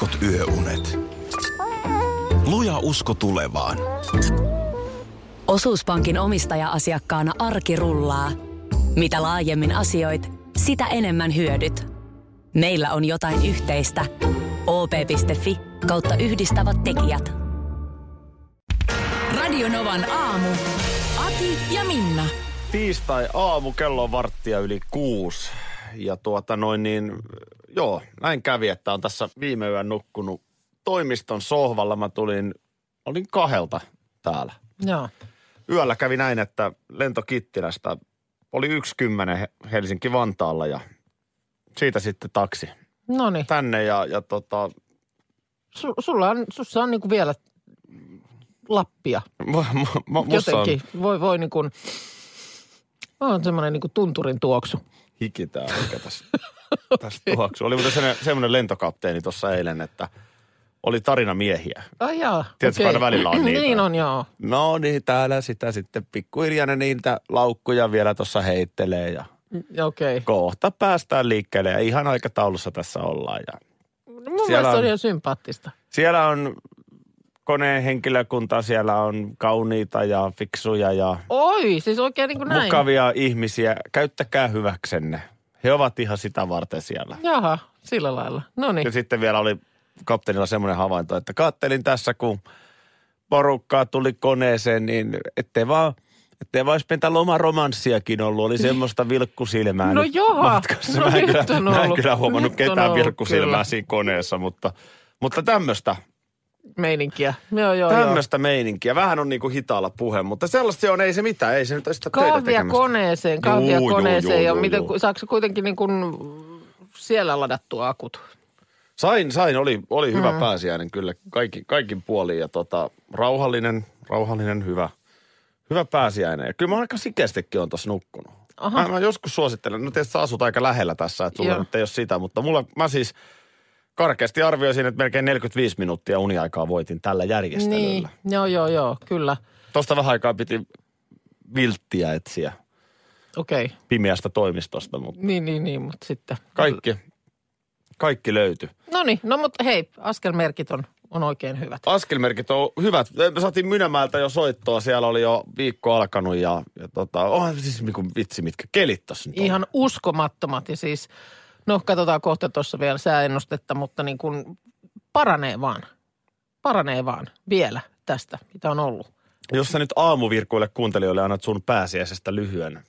heikot yöunet. Luja usko tulevaan. Osuuspankin omistaja-asiakkaana arki rullaa. Mitä laajemmin asioit, sitä enemmän hyödyt. Meillä on jotain yhteistä. op.fi kautta yhdistävät tekijät. Radionovan aamu. Ati ja Minna. Tiistai aamu, kello on varttia yli kuusi. Ja tuota noin niin, joo, näin kävi, että on tässä viime yön nukkunut toimiston sohvalla. Mä tulin, olin kahelta täällä. Joo. Yöllä kävi näin, että lento Kittilästä oli yksi kymmenen Helsinki-Vantaalla ja siitä sitten taksi No niin. tänne ja, ja tota, Su, sulla on, sussa on niinku vielä Lappia. mu- mu- mu- musta on Jotenkin. Voi, voi niinku, on semmoinen niinku tunturin tuoksu. hiki tää tässä, tässä tuoksu. Oli muuten semmoinen, semmoinen lentokapteeni tuossa eilen, että oli tarina miehiä. Ai jaa. Tiedätkö, okei. aina välillä on niitä. niin on, joo. No niin, täällä sitä sitten pikkuhiljaa niitä laukkuja vielä tuossa heittelee ja Okei. kohta päästään liikkeelle ja ihan aikataulussa tässä ollaan. Ja No, mun Siellä mielestä on- on ihan sympaattista. siellä on koneen henkilökunta, siellä on kauniita ja fiksuja ja Oi, siis oikein niin kuin näin. mukavia ihmisiä. Käyttäkää hyväksenne. He ovat ihan sitä varten siellä. Jaha, sillä lailla. No niin. Ja sitten vielä oli kapteenilla semmoinen havainto, että kattelin tässä, kun porukkaa tuli koneeseen, niin ettei vaan, ettei vaan olisi pientä lomaromanssiakin ollut. Oli semmoista vilkkusilmää No jaha. matkassa. No mä, en kyllä, on mä en kyllä huomannut Nyt ketään vilkkusilmää kyllä. siinä koneessa, mutta, mutta tämmöistä, Meininkiä. Joo, joo, joo. tämmöistä meininkiä. Vähän on niin kuin hitaalla puhe, mutta sellaista se on, ei se mitään, ei se nyt ole sitä Kahvia koneeseen, kahvia juu, koneeseen. juu, ja juu, miten, juu. saako se kuitenkin niin kuin siellä ladattua akut? Sain, sain. Oli, oli hyvä mm. pääsiäinen kyllä kaikki, kaikin puolin ja tota, rauhallinen, rauhallinen, hyvä, hyvä pääsiäinen. Ja kyllä mä aika sikeästikin on tuossa nukkunut. Aha. Mä, mä, joskus suosittelen, no tietysti sä asut aika lähellä tässä, että sulla Joo. nyt ei ole sitä, mutta mulla, mä siis karkeasti arvioisin, että melkein 45 minuuttia uniaikaa voitin tällä järjestelyllä. Niin, joo, joo, joo, kyllä. Tuosta vähän aikaa piti vilttiä etsiä Okei. Okay. pimeästä toimistosta, mutta Niin, niin, niin, mutta sitten. kaikki, kaikki löytyi. No niin, no mutta hei, askelmerkit on, on oikein hyvät. Askelmerkit on hyvät. Me saatiin Mynämäeltä jo soittoa. Siellä oli jo viikko alkanut ja, ja tota, onhan siis niinku vitsi, mitkä kelit tossa nyt on. Ihan uskomattomat ja siis, no katsotaan kohta tuossa vielä sääennustetta, mutta niin kuin paranee vaan. Paranee vaan vielä tästä, mitä on ollut. Jos sä nyt aamuvirkuille kuuntelijoille annat sun pääsiäisestä lyhyen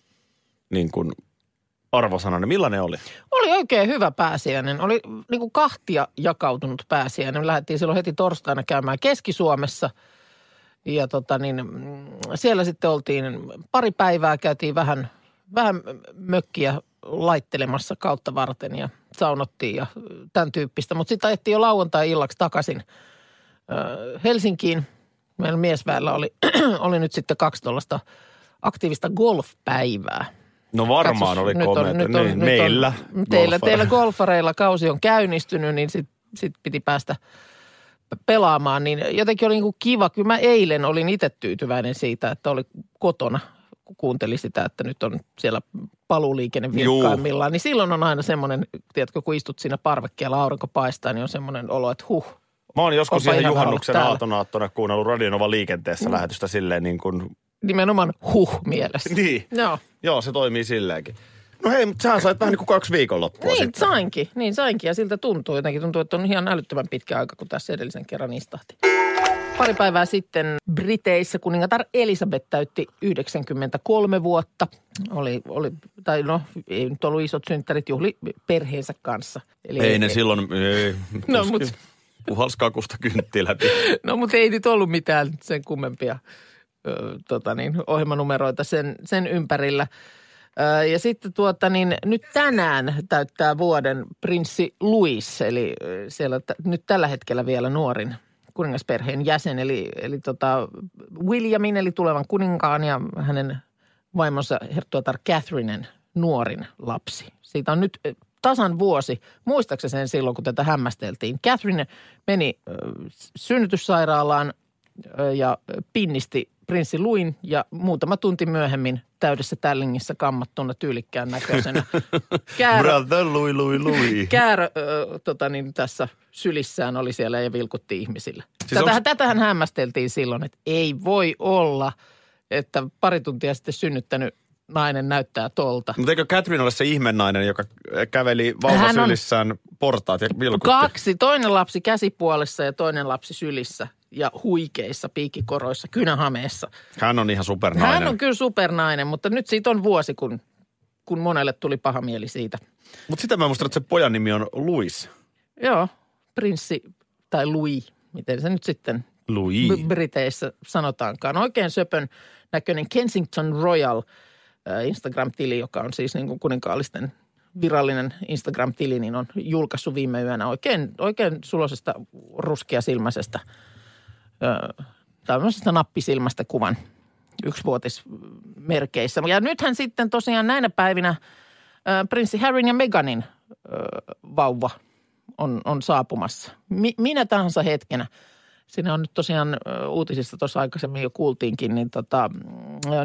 niin kuin arvosanan, niin millainen oli? Oli oikein hyvä pääsiäinen. Oli niin kuin kahtia jakautunut pääsiäinen. Me lähdettiin silloin heti torstaina käymään Keski-Suomessa. Ja tota niin, mm, siellä sitten oltiin pari päivää, käytiin vähän, vähän mökkiä laittelemassa kautta varten ja saunottiin ja tämän tyyppistä. Mutta sitten ajettiin jo lauantai-illaksi takaisin ö, Helsinkiin. Meillä miesväellä oli, oli nyt sitten kaksi tuollaista aktiivista golfpäivää. No varmaan Katsos, oli nyt on- nyt on- niin, nyt on- meillä. teillä, golfareilla. teillä golfareilla kausi on käynnistynyt, niin sitten sit piti päästä pelaamaan. Niin jotenkin oli niinku kiva. Kyllä mä eilen olin itse tyytyväinen siitä, että oli kotona, kun kuunteli sitä, että nyt on siellä paluuliikenne vilkkaimmillaan. Niin silloin on aina semmoinen, tiedätkö, kun istut siinä parvekkeella, aurinko paistaa, niin on semmoinen olo, että huh. Mä oon joskus olla juhannuksen aatonaattona kuunnellut Radionova liikenteessä lähetystä silleen niin kuin, Nimenomaan huh mielessä. niin. Joo. Joo, se toimii silleenkin. No hei, mutta sä sait vähän niin kuin kaksi viikonloppua Niin, sitten. sainkin. Niin, sainkin. Ja siltä tuntuu jotenkin. Tuntuu, että on ihan älyttömän pitkä aika, kun tässä edellisen kerran istahti. Pari päivää sitten Briteissä kuningatar Elisabeth täytti 93 vuotta. Oli, oli, tai no, ei nyt ollut isot synttärit, juhli perheensä kanssa. Eli Ei ne silloin, ei, No, tuskin. mut- Puhalskakusta kynttilät. No, mutta ei nyt ollut mitään sen kummempia ö, tota niin, ohjelmanumeroita sen, sen ympärillä. Ja sitten tuota niin, nyt tänään täyttää vuoden prinssi Louis, eli siellä t- nyt tällä hetkellä vielä nuorin kuningasperheen jäsen, eli, eli tota Williamin, eli tulevan kuninkaan ja hänen vaimonsa herttuatar Catherinen nuorin lapsi. Siitä on nyt ö, tasan vuosi. Muistaakseni sen silloin, kun tätä hämmästeltiin. Catherine meni synnytyssairaalaan ja pinnisti prinssi Luin ja muutama tunti myöhemmin täydessä tällingissä kammattuna tyylikkään näköisenä. Käärö, Brother Lui Lui Lui. käärö ö, tota niin, tässä sylissään oli siellä ja vilkutti ihmisille. Siis tätähän, onks- tätähän hämmästeltiin silloin, että ei voi olla, että pari tuntia sitten synnyttänyt nainen näyttää tolta. Mutta eikö Catherine ole se ihmenainen, joka käveli Hän on- vauvasylissään portaat ja vilkutti? Kaksi, toinen lapsi käsipuolessa ja toinen lapsi sylissä ja huikeissa piikkikoroissa, kynähameessa. Hän on ihan supernainen. Hän on kyllä supernainen, mutta nyt siitä on vuosi, kun, kun monelle tuli paha mieli siitä. Mutta sitä mä muistan, että se pojan nimi on Louis. Joo, prinssi tai Louis, miten se nyt sitten Louis. B- Briteissä sanotaankaan. Oikein söpön näköinen Kensington Royal äh, Instagram-tili, joka on siis niin kuin kuninkaallisten virallinen Instagram-tili, niin on julkaissut viime yönä oikein, oikein sulosesta ruskeasilmäisestä tämmöisestä nappisilmästä kuvan yksivuotismerkeissä. Ja nythän sitten tosiaan näinä päivinä prinssi Harryn ja Meganin vauva on, on saapumassa. Mi, minä tahansa hetkenä. Siinä on nyt tosiaan uutisista tuossa aikaisemmin jo kuultiinkin, niin tota,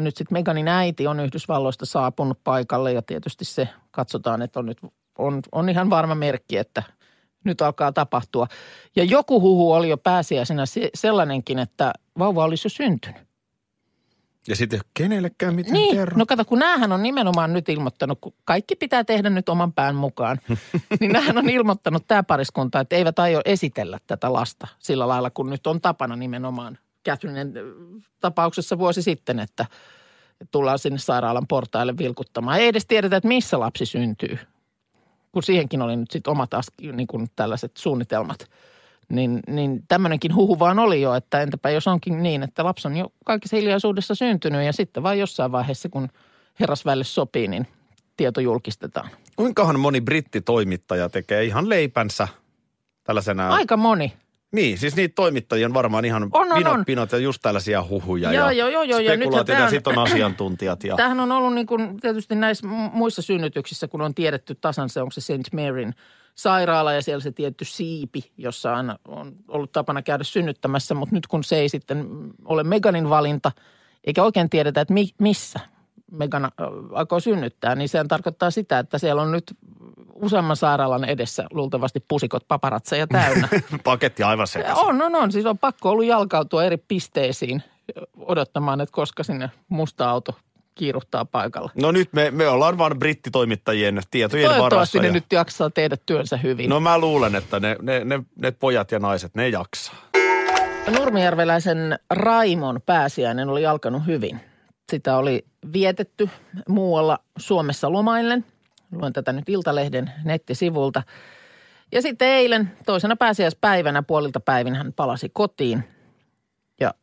nyt sitten Meganin äiti on Yhdysvalloista saapunut paikalle ja tietysti se katsotaan, että on nyt on, on ihan varma merkki, että nyt alkaa tapahtua. Ja joku huhu oli jo pääsiäisenä se, sellainenkin, että vauva olisi jo syntynyt. Ja sitten kenellekään mitään Niin, kerro. no kato, kun näähän on nimenomaan nyt ilmoittanut, kun kaikki pitää tehdä nyt oman pään mukaan, niin näähän on ilmoittanut tämä pariskunta, että eivät aio esitellä tätä lasta sillä lailla, kun nyt on tapana nimenomaan Catherinen tapauksessa vuosi sitten, että tullaan sinne sairaalan portaille vilkuttamaan. Ei edes tiedetä, että missä lapsi syntyy, kun siihenkin oli nyt sitten omat niin kuin tällaiset suunnitelmat. Niin, niin tämmöinenkin huhu vaan oli jo, että entäpä jos onkin niin, että lapsi on jo kaikessa hiljaisuudessa syntynyt ja sitten vain jossain vaiheessa, kun herrasväelle sopii, niin tieto julkistetaan. Kuinkahan moni brittitoimittaja tekee ihan leipänsä tällaisena... Aika moni. Niin, siis niitä toimittajia on varmaan ihan On, on, pinot, on. pinot ja just tällaisia huhuja Joo, ja joo, joo, joo, ja tää ja on- sitten on asiantuntijat. Ja... Tämähän on ollut niin kuin tietysti näissä mu- muissa synnytyksissä, kun on tiedetty tasan se, onko se St. Maryn sairaala ja siellä se tietty siipi, jossa aina on ollut tapana käydä synnyttämässä, mutta nyt kun se ei sitten ole Meganin valinta, eikä oikein tiedetä, että mi- missä Megan aikoo synnyttää, niin sehän tarkoittaa sitä, että siellä on nyt useamman sairaalan edessä luultavasti pusikot paparatseja täynnä. Paketti aivan sekaisin. On, on, on. Siis on pakko ollut jalkautua eri pisteisiin odottamaan, että koska sinne musta auto kiiruhtaa paikalla. No nyt me, me ollaan vaan brittitoimittajien tietojen Toivottavasti varassa. ne ja- nyt jaksaa tehdä työnsä hyvin. No mä luulen, että ne, ne, ne, ne pojat ja naiset, ne jaksaa. Nurmijärveläisen Raimon pääsiäinen oli alkanut hyvin. Sitä oli vietetty muualla Suomessa lomaillen. Luen tätä nyt Iltalehden nettisivulta. Ja sitten eilen toisena pääsiäispäivänä puolilta päivin hän palasi kotiin. Ja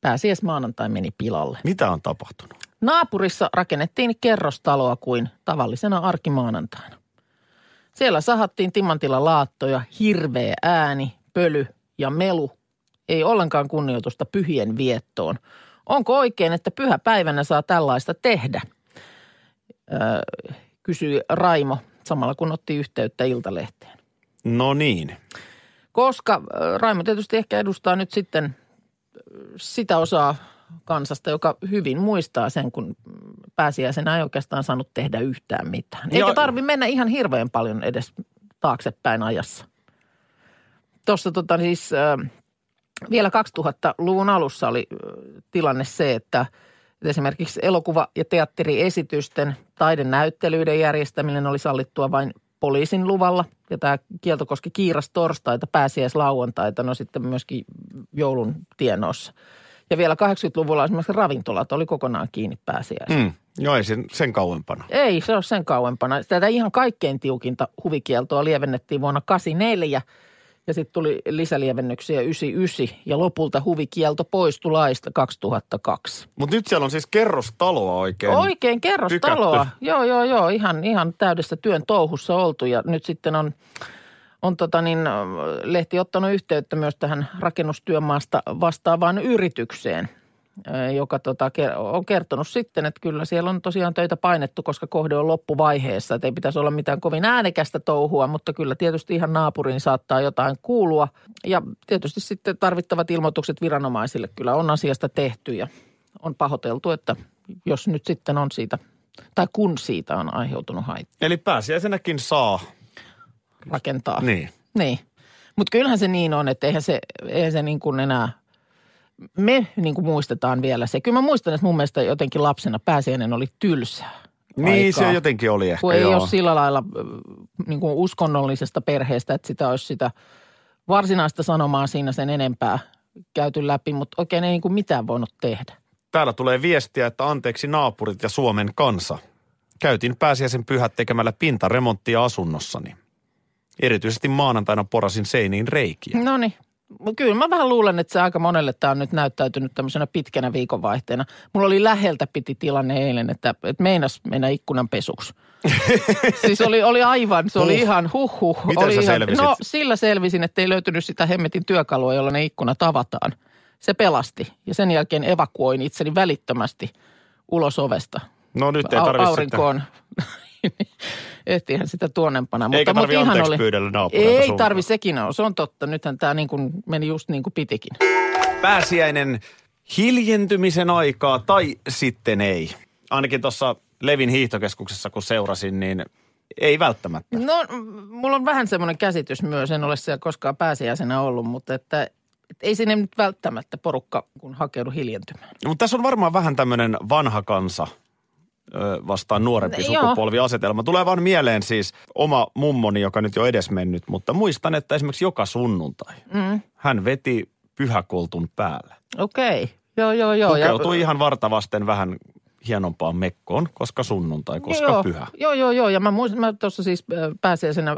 pääsiäismaanantai meni pilalle. Mitä on tapahtunut? Naapurissa rakennettiin kerrostaloa kuin tavallisena arkimaanantaina. Siellä sahattiin timantilla laattoja, hirveä ääni, pöly ja melu. Ei ollenkaan kunnioitusta pyhien viettoon. Onko oikein, että pyhäpäivänä saa tällaista tehdä? Öö, kysyi Raimo samalla kun otti yhteyttä Iltalehteen. No niin. Koska ö, Raimo tietysti ehkä edustaa nyt sitten ö, sitä osaa kansasta, joka hyvin muistaa sen, kun pääsiäisenä ei oikeastaan saanut tehdä yhtään mitään. Eikä Ja- tarvi mennä ihan hirveän paljon edes taaksepäin ajassa. Tuossa tota siis ö, vielä 2000-luvun alussa oli tilanne se, että esimerkiksi elokuva- ja teatteriesitysten taidenäyttelyiden järjestäminen oli sallittua vain poliisin luvalla. Ja tämä kielto koski kiiras torstaita, pääsiäislauantaita, no sitten myöskin joulun tienoissa. Ja vielä 80-luvulla esimerkiksi ravintolat oli kokonaan kiinni pääsiäisenä. Mm. Joo, ei sen, sen kauempana. Ei se ole sen kauempana. Tätä ihan kaikkein tiukinta huvikieltoa lievennettiin vuonna 84 ja sitten tuli lisälievennyksiä 99 ja lopulta huvikielto poistui laista 2002. Mutta nyt siellä on siis kerrostaloa oikein. Oikein kerrostaloa. tykätty. Joo, joo, joo. Ihan, ihan täydessä työn touhussa oltu ja nyt sitten on, on tota niin, lehti ottanut yhteyttä myös tähän rakennustyömaasta vastaavaan yritykseen, joka tota, on kertonut sitten, että kyllä siellä on tosiaan töitä painettu, koska kohde on loppuvaiheessa. Että ei pitäisi olla mitään kovin äänekästä touhua, mutta kyllä tietysti ihan naapuriin saattaa jotain kuulua. Ja tietysti sitten tarvittavat ilmoitukset viranomaisille kyllä on asiasta tehty ja on pahoiteltu, että jos nyt sitten on siitä, tai kun siitä on aiheutunut haittaa Eli pääsiäisenäkin saa. rakentaa. Niin. Niin. Mutta kyllähän se niin on, että eihän se, eihän se niin kuin enää, me niin kuin muistetaan vielä se. Kyllä mä muistan, että mun mielestä jotenkin lapsena pääsiäinen oli tylsää. Niin aikaa. se jotenkin oli ehkä, Kun ei joo. ole sillä lailla niin kuin uskonnollisesta perheestä, että sitä olisi sitä varsinaista sanomaa siinä sen enempää käyty läpi, mutta oikein ei niin kuin mitään voinut tehdä. Täällä tulee viestiä, että anteeksi naapurit ja Suomen kansa. Käytin pääsiäisen pyhät tekemällä pintaremonttia asunnossani. Erityisesti maanantaina porasin seiniin reikiä. No niin. Kyllä mä vähän luulen, että se aika monelle tämä on nyt näyttäytynyt tämmöisenä pitkänä viikonvaihteena. Mulla oli läheltä piti tilanne eilen, että, että meinas mennä ikkunan pesuksi. siis oli, oli aivan, se oli Huh. ihan huh huh. Miten oli sä ihan, selvisit? No sillä selvisin, että ei löytynyt sitä hemmetin työkalua, jolla ne ikkunat avataan. Se pelasti ja sen jälkeen evakuoin itseni välittömästi ulos ovesta. No nyt ei tarvitse aurinkoon. Ehtihän sitä tuonnempana. Mutta, Eikä tarvi mutta ihan anteeksi oli. pyydellä Ei tarvi, sekin on. Se on totta. Nythän tämä niin kuin meni just niin kuin pitikin. pääsiäinen hiljentymisen aikaa tai sitten ei. Ainakin tuossa Levin hiihtokeskuksessa kun seurasin, niin ei välttämättä. No, mulla on vähän semmoinen käsitys myös, en ole siellä koskaan pääsiäisenä ollut, mutta että, että ei sinne nyt välttämättä porukka kun hakeudu hiljentymään. Mutta tässä on varmaan vähän tämmöinen vanha kansa vastaan nuorempi Joo. sukupolviasetelma. Tulee vaan mieleen siis oma mummoni, joka nyt jo edesmennyt, mutta muistan, että esimerkiksi joka sunnuntai mm. hän veti pyhäkoltun päälle. Okei, joo joo joo. Pukeutui ihan vartavasten vähän hienompaan mekkoon, koska sunnuntai, koska joo, pyhä. Joo, joo, joo. Ja mä muistan, mä tuossa siis pääsiäisenä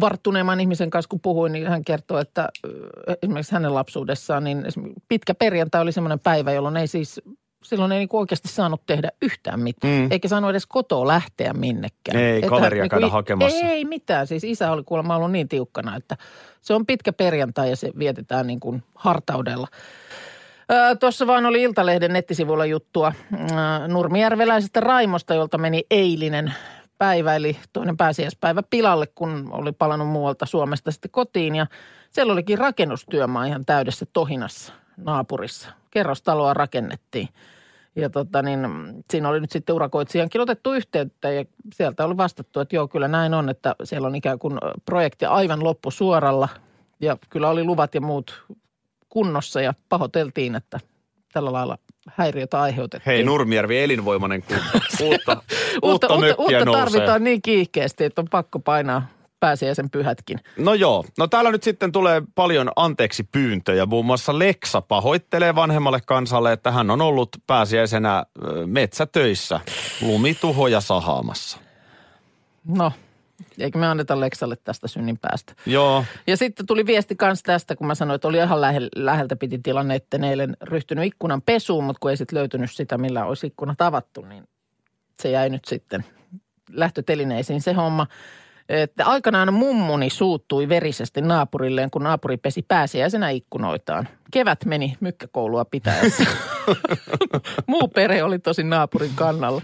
varttuneemman ihmisen kanssa, kun puhuin, niin hän kertoi, että esimerkiksi hänen lapsuudessaan, niin pitkä perjantai oli semmoinen päivä, jolloin ei siis, silloin ei niinku oikeasti saanut tehdä yhtään mitään. Mm. Eikä saanut edes kotoa lähteä minnekään. Ei, Että kaveria hän käydä i- hakemassa. Ei mitään. Siis isä oli kuulemma ollut niin tiukkana, että se on pitkä perjantai ja se vietetään niin kuin hartaudella. Öö, Tuossa vaan oli Iltalehden nettisivuilla juttua öö, Nurmijärveläisestä Raimosta, jolta meni eilinen päivä, eli toinen pääsiäispäivä pilalle, kun oli palannut muualta Suomesta sitten kotiin. Ja siellä olikin rakennustyömaa ihan täydessä tohinassa naapurissa. Kerrostaloa rakennettiin. Ja tota niin, siinä oli nyt sitten urakoitsijankin otettu yhteyttä ja sieltä oli vastattu, että joo, kyllä näin on, että siellä on ikään kuin projekti aivan loppusuoralla. Ja kyllä oli luvat ja muut kunnossa ja pahoiteltiin, että tällä lailla häiriötä aiheutettiin. Hei Nurmijärvi, elinvoimainen kunta. Uutta, uutta, uutta, uutta, tarvitaan niin kiihkeästi, että on pakko painaa pääsiäisen pyhätkin. No joo, no täällä nyt sitten tulee paljon anteeksi pyyntöjä. Muun muassa Leksa pahoittelee vanhemmalle kansalle, että hän on ollut pääsiäisenä metsätöissä lumituhoja sahaamassa. No, eikö me anneta Leksalle tästä synnin päästä. Joo, Ja sitten tuli viesti myös tästä, kun mä sanoin, että oli ihan lähe, läheltä piti tilanne, että ne eilen ryhtynyt ikkunan pesuun, mutta kun ei sitten löytynyt sitä, millä olisi ikkuna tavattu, niin se jäi nyt sitten lähtötelineisiin se homma. Että aikanaan mummuni suuttui verisesti naapurilleen, kun naapuri pesi pääsiäisenä ikkunoitaan. Kevät meni mykkäkoulua pitäessä. Muu perhe oli tosi naapurin kannalla.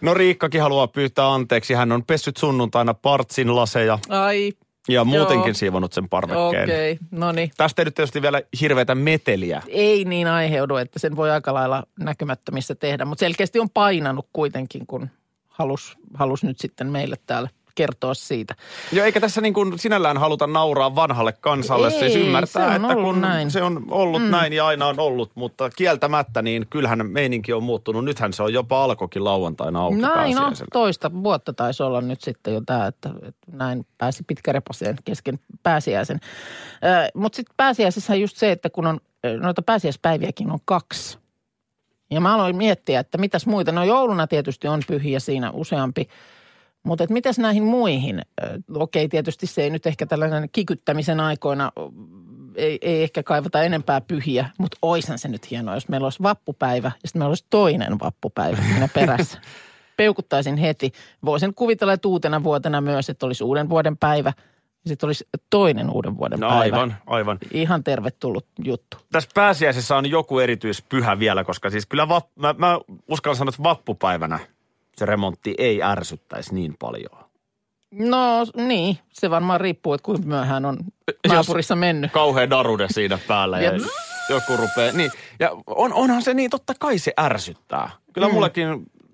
no Riikkakin haluaa pyytää anteeksi. Hän on pessyt sunnuntaina partsin laseja Ai, ja muutenkin Joo. siivonut sen parvekkeen. okei, okay. no niin. Tästä ei nyt tietysti vielä hirveätä meteliä. ei niin aiheudu, että sen voi aika lailla näkymättömissä tehdä. Mutta selkeästi on painanut kuitenkin, kun halus, halus nyt sitten meille täällä kertoa siitä. Joo, eikä tässä niin kuin sinällään haluta nauraa vanhalle kansalle. Ei, siis ymmärtää, se että kun näin. se on ollut mm. näin ja aina on ollut, mutta kieltämättä niin kyllähän meininki on muuttunut. Nythän se on jopa alkokin lauantaina auki Näin no, pääsiäisenä. toista vuotta taisi olla nyt sitten jo tämä, että, että näin pääsi pitkäreposeen kesken pääsiäisen. Mutta sitten pääsiäisessä on just se, että kun on ö, noita pääsiäispäiviäkin on kaksi. Ja mä aloin miettiä, että mitäs muita. No jouluna tietysti on pyhiä siinä useampi. Mutta et mitäs näihin muihin? Okei, tietysti se ei nyt ehkä tällainen kikyttämisen aikoina, ei, ei ehkä kaivata enempää pyhiä, mutta oishan se nyt hienoa, jos meillä olisi vappupäivä ja sitten meillä olisi toinen vappupäivä siinä perässä. Peukuttaisin heti. Voisin kuvitella, että uutena vuotena myös, että olisi uuden vuoden päivä ja sitten olisi toinen uuden vuoden No päivä. aivan, aivan. Ihan tervetullut juttu. Tässä pääsiäisessä on joku erityispyhä vielä, koska siis kyllä vap, mä, mä uskallan sanoa, että vappupäivänä se remontti ei ärsyttäisi niin paljon. No niin, se varmaan riippuu, että kuinka myöhään on naapurissa mennyt. Kauhean darude siinä päällä. Ja, Ja- joku rupeaa, niin. Ja on, onhan se niin, totta kai se ärsyttää. Kyllä mm. mullekin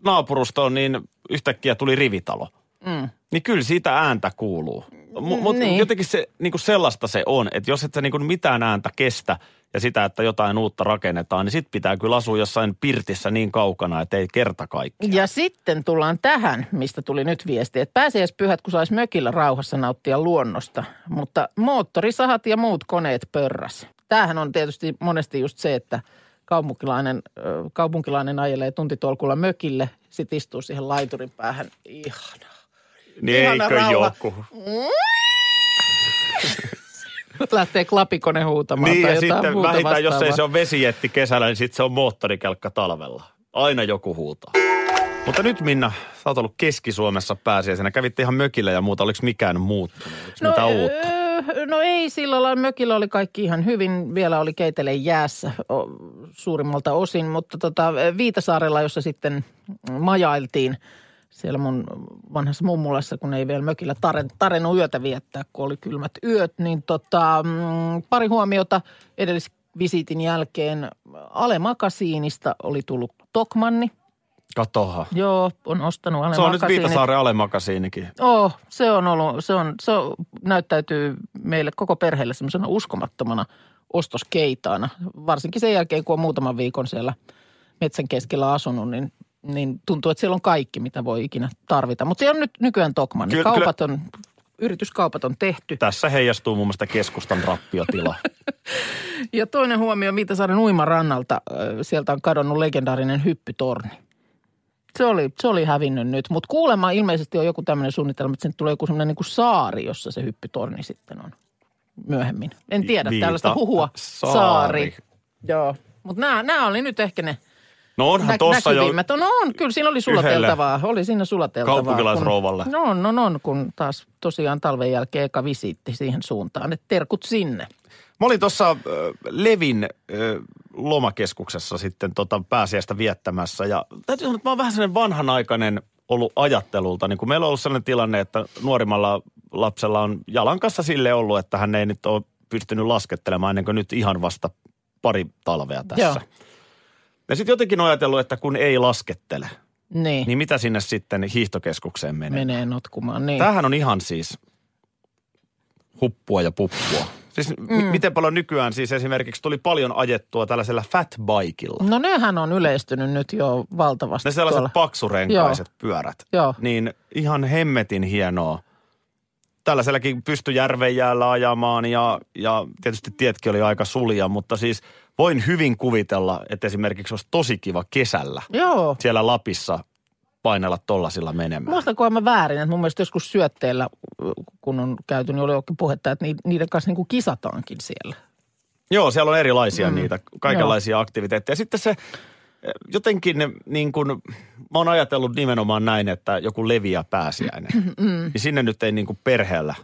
naapurusto on niin, yhtäkkiä tuli rivitalo. Mm. Niin kyllä siitä ääntä kuuluu. Mutta Niin. jotenkin se, niin kuin sellaista se on, että jos et sä niin kuin mitään ääntä kestä ja sitä, että jotain uutta rakennetaan, niin sit pitää kyllä asua jossain pirtissä niin kaukana, että ei kerta kaikkiaan. Ja sitten tullaan tähän, mistä tuli nyt viesti, että pääsiäispyhät, kun saisi mökillä rauhassa nauttia luonnosta, mutta moottorisahat ja muut koneet pörräs. Tämähän on tietysti monesti just se, että kaupunkilainen, kaupunkilainen ajelee tuntitolkulla mökille, sitten istuu siihen laiturin päähän. Ihanaa. Niin ihana eikö rauha. joku? Lähtee klapikone huutamaan Niin tai ja sitten muuta vähintään, jos ei se ole vesijetti kesällä, niin sitten se on moottorikelkka talvella. Aina joku huutaa. Mutta nyt Minna, sä oot ollut Keski-Suomessa pääsiäisenä. Kävitte ihan mökillä ja muuta. Oliko mikään muuttunut? Oliko no, uutta? öö, no ei sillä lailla. Mökillä oli kaikki ihan hyvin. Vielä oli keitele jäässä suurimmalta osin, mutta tota, Viitasaarella, jossa sitten majailtiin siellä mun vanhassa mummulassa, kun ei vielä mökillä taren, tarennut yötä viettää, kun oli kylmät yöt, niin tota, mm, pari huomiota edellisvisiitin jälkeen. Ale Makasiinista oli tullut Tokmanni. Katoha. Joo, on ostanut Ale Se on nyt. Viitasaaren alemmakasiinikin. Oh, se on ollut, se, on, se on, näyttäytyy meille koko perheelle semmoisena uskomattomana ostoskeitaana. Varsinkin sen jälkeen, kun on muutaman viikon siellä metsän keskellä asunut, niin, niin tuntuu, että siellä on kaikki, mitä voi ikinä tarvita. Mutta siellä on nyt nykyään Tokman. Kyllä- Kaupat on, yrityskaupat on tehty. Tässä heijastuu muun muassa keskustan rappiotila. Ja toinen huomio Viitasaaren uimarannalta, sieltä on kadonnut legendaarinen hyppytorni. Se oli, se oli hävinnyt nyt, mutta kuulemma ilmeisesti on joku tämmöinen suunnitelma, että sen tulee joku semmoinen niin saari, jossa se hyppytorni sitten on myöhemmin. En tiedä, Viita- tällaista huhua. saari. Saari. Joo, mutta nämä, nämä oli nyt ehkä ne No onhan nä- tossa jo. No on, kyllä siinä oli sulateltavaa. Oli siinä sulateltavaa. Kaupunkilaisrouvalle. Kun, no on, no on, kun taas tosiaan talven jälkeen eka visiitti siihen suuntaan. Että terkut sinne. Mä olin tuossa äh, Levin äh, lomakeskuksessa sitten tota pääsiäistä viettämässä ja täytyy sanoa, että mä oon vähän sellainen vanhanaikainen ollut ajattelulta. Niin kun meillä on ollut sellainen tilanne, että nuorimmalla lapsella on jalan kanssa sille ollut, että hän ei nyt ole pystynyt laskettelemaan ennen kuin nyt ihan vasta pari talvea tässä. Joo. Ja sitten jotenkin on ajatellut, että kun ei laskettele, Niin, niin mitä sinne sitten hiihtokeskukseen menee? menee notkumaan. Niin. Tämähän on ihan siis huppua ja puppua. Siis mm. miten paljon nykyään siis esimerkiksi tuli paljon ajettua tällaisella fatbikeilla. No nehän on yleistynyt nyt jo valtavasti. Ne sellaiset tuolla. paksurenkaiset pyörät. Joo. Niin ihan hemmetin hienoa. Tällaisellakin pystyi järven jäällä ajamaan ja, ja tietysti tietkin oli aika sulia, mutta siis voin hyvin kuvitella, että esimerkiksi olisi tosi kiva kesällä Joo. siellä Lapissa painella tollasilla menemään. Muistankohan mä väärin, että mun mielestä joskus syötteellä, kun on käyty, niin oli oikein puhetta, että ni- niiden kanssa niin kuin kisataankin siellä. Joo, siellä on erilaisia mm. niitä, kaikenlaisia Joo. aktiviteetteja. Sitten se jotenkin niin kuin, mä oon ajatellut nimenomaan näin, että joku leviä pääsiäinen. Mm. Niin sinne nyt ei niin kuin perheellä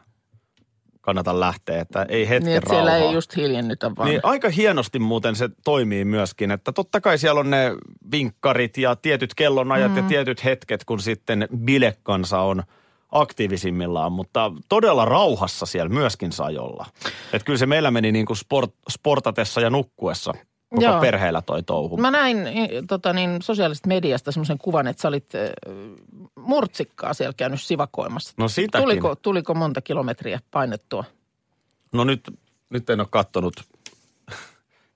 kannata lähteä, että ei hetken Niin, että rauhaa. siellä ei just hiljennytä vaan. Niin aika hienosti muuten se toimii myöskin, että totta kai siellä on ne vinkkarit ja tietyt kellonajat mm. ja tietyt hetket, kun sitten bilekansa on aktiivisimmillaan, mutta todella rauhassa siellä myöskin sai olla. Että kyllä se meillä meni niin kuin sport, sportatessa ja nukkuessa koko Joo. perheellä toi touhu. Mä näin tota niin, sosiaalisesta mediasta semmoisen kuvan, että sä olit äh, murtsikkaa siellä käynyt sivakoimassa. No sitäkin. Tuliko, tuliko monta kilometriä painettua? No nyt, nyt en ole kattonut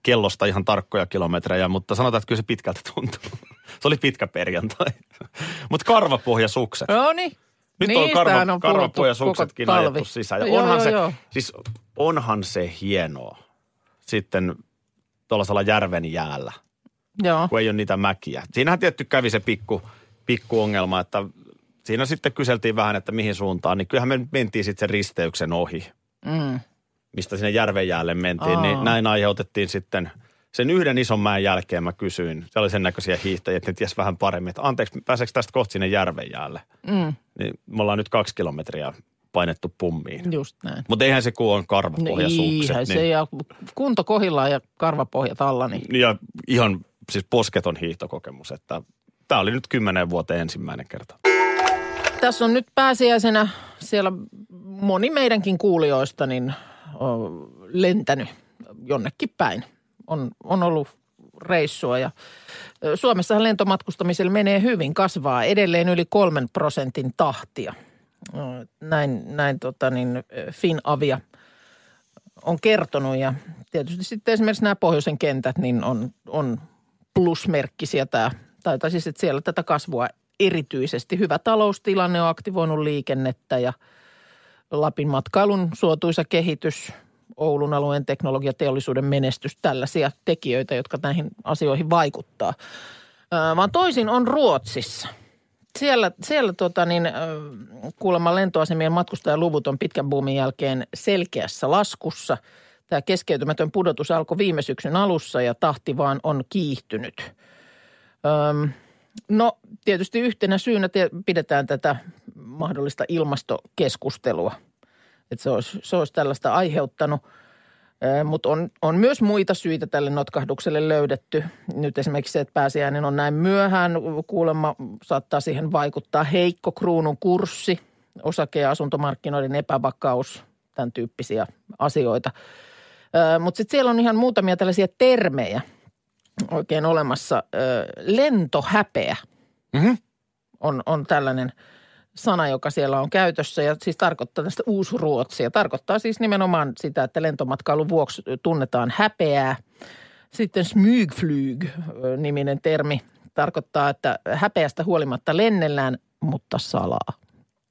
kellosta ihan tarkkoja kilometrejä, mutta sanotaan, että kyllä se pitkältä tuntuu. se oli pitkä perjantai. mutta karvapohjasukset. No niin. Nyt on, Niistähän karva, on karvapohjasuksetkin koko talvi. ajettu sisään. Ja Joo, onhan, joo, se, joo. Siis onhan se hienoa sitten tuollaisella järven jäällä, Joo. kun ei ole niitä mäkiä. Siinähän tietty kävi se pikku, pikku ongelma, että siinä sitten kyseltiin vähän, että mihin suuntaan, niin kyllähän me mentiin sitten sen risteyksen ohi, Mm. mistä sinne järven jäälle mentiin. Aa. Niin näin aiheutettiin sitten sen yhden ison mäen jälkeen mä kysyin, se oli sen näköisiä hiihtäjiä, että ne ties vähän paremmin, että anteeksi, pääseekö tästä kohta sinne järven jäälle? Mm. Niin me ollaan nyt kaksi kilometriä painettu pummiin. Just näin. Mutta eihän se kun on karvapohjasukset. Eihän se niin, ja kunto kohillaan ja karvapohjat alla, niin ja ihan siis posketon hiihtokokemus, että tämä oli nyt kymmenen vuoteen ensimmäinen kerta. Tässä on nyt pääsiäisenä siellä moni meidänkin kuulijoista niin on lentänyt jonnekin päin. on, on ollut reissua ja Suomessahan lentomatkustamiselle menee hyvin, kasvaa edelleen yli kolmen prosentin tahtia. Ö, Näin, näin tota niin, Finavia on kertonut ja tietysti sitten esimerkiksi nämä pohjoisen kentät niin on, on plusmerkkisiä tämä, tai, tai siis että siellä tätä kasvua erityisesti. Hyvä taloustilanne on aktivoinut liikennettä ja Lapin matkailun suotuisa kehitys, Oulun alueen teknologiateollisuuden menestys, tällaisia tekijöitä, jotka näihin asioihin vaikuttaa. Vaan toisin on Ruotsissa. Siellä, siellä tota niin, kuulemma lentoasemien matkustajaluvut on pitkän buumin jälkeen selkeässä laskussa. Tämä keskeytymätön pudotus alkoi viime syksyn alussa ja tahti vaan on kiihtynyt. Öm, no tietysti yhtenä syynä te- pidetään tätä mahdollista ilmastokeskustelua. Että se olisi, se olisi tällaista aiheuttanut. Mutta on, on myös muita syitä tälle notkahdukselle löydetty. Nyt esimerkiksi se, että pääsiäinen on näin myöhään, kuulemma saattaa siihen vaikuttaa heikko kruunun kurssi, osake- ja asuntomarkkinoiden epävakaus, tämän tyyppisiä asioita. Mutta sitten siellä on ihan muutamia tällaisia termejä oikein olemassa. Lentohäpeä Mhm. on, on tällainen sana, joka siellä on käytössä ja siis tarkoittaa tästä uusruotsia. Tarkoittaa siis nimenomaan sitä, että lentomatkailun vuoksi tunnetaan häpeää. Sitten smygflyg-niminen termi tarkoittaa, että häpeästä huolimatta lennellään, mutta salaa.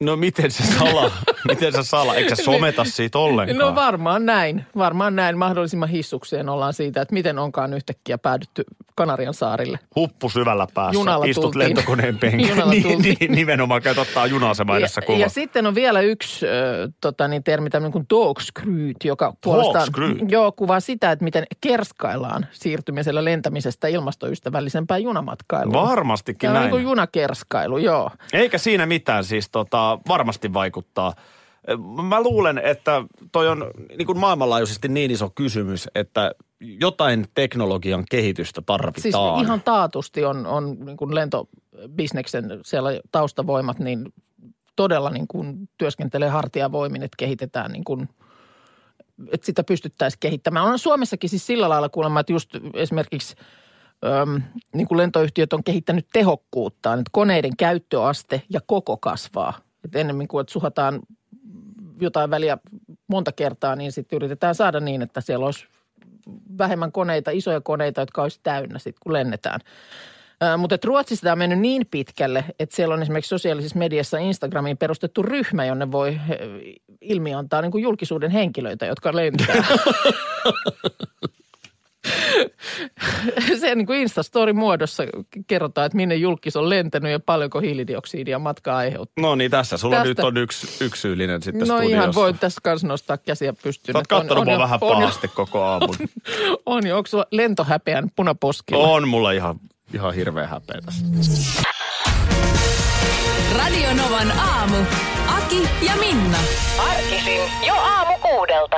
No miten se sala? miten se sala? Eikö sä someta siitä ollenkaan? No varmaan näin. Varmaan näin. Mahdollisimman hissukseen ollaan siitä, että miten onkaan yhtäkkiä päädytty Kanarian saarille. Huppu syvällä päässä. Junalla Istut tultiin. lentokoneen penkillä. Junalla niin, tultiin. niin, nimenomaan käyt ottaa juna-asema edessä ja, kuva. ja sitten on vielä yksi äh, tota, niin termi, tämmöinen kuin dogskryt, joka puolestaan joo, kuvaa sitä, että miten kerskaillaan siirtymisellä lentämisestä ilmastoystävällisempään junamatkailuun. Varmastikin Tämä on näin. niin kuin junakerskailu, joo. Eikä siinä mitään siis tota, varmasti vaikuttaa. Mä luulen, että toi on niin kuin maailmanlaajuisesti niin iso kysymys, että jotain teknologian kehitystä Siis tarvitaan. ihan taatusti on, on niin kuin lentobisneksen siellä taustavoimat, niin todella niin kuin työskentelee hartiavoimin, että kehitetään niin kuin, että sitä pystyttäisiin kehittämään. On Suomessakin siis sillä lailla kuulemma, että just esimerkiksi öm, niin kuin lentoyhtiöt on kehittänyt tehokkuuttaan, että koneiden käyttöaste ja koko kasvaa. Että ennemmin kuin että suhataan jotain väliä monta kertaa, niin sitten yritetään saada niin, että siellä olisi vähemmän koneita, isoja koneita, jotka olisi täynnä sitten, kun lennetään. Ää, Mutta Ruotsissa tämä on mennyt niin pitkälle, että siellä on esimerkiksi sosiaalisessa mediassa Instagramiin perustettu ryhmä, jonne voi ilmiantaa niin kuin julkisuuden henkilöitä, jotka lentää. Se niin kuin Instastorin muodossa kerrotaan, että minne julkis on lentänyt ja paljonko hiilidioksidia matka aiheuttaa. No niin, tässä sulla Tästä- nyt on yksi, yksi syyllinen sitten No studiossa. ihan voi tässä kanssa nostaa käsiä pystyyn. Sä oot kattonut on mua vähän on pahasti koko aamun. On jo, onko sulla lentohäpeän punaposkilla? on mulla ihan, ihan hirveä häpeä tässä. Radio Novan aamu. Aki ja Minna. Arkisin jo aamu kuudelta.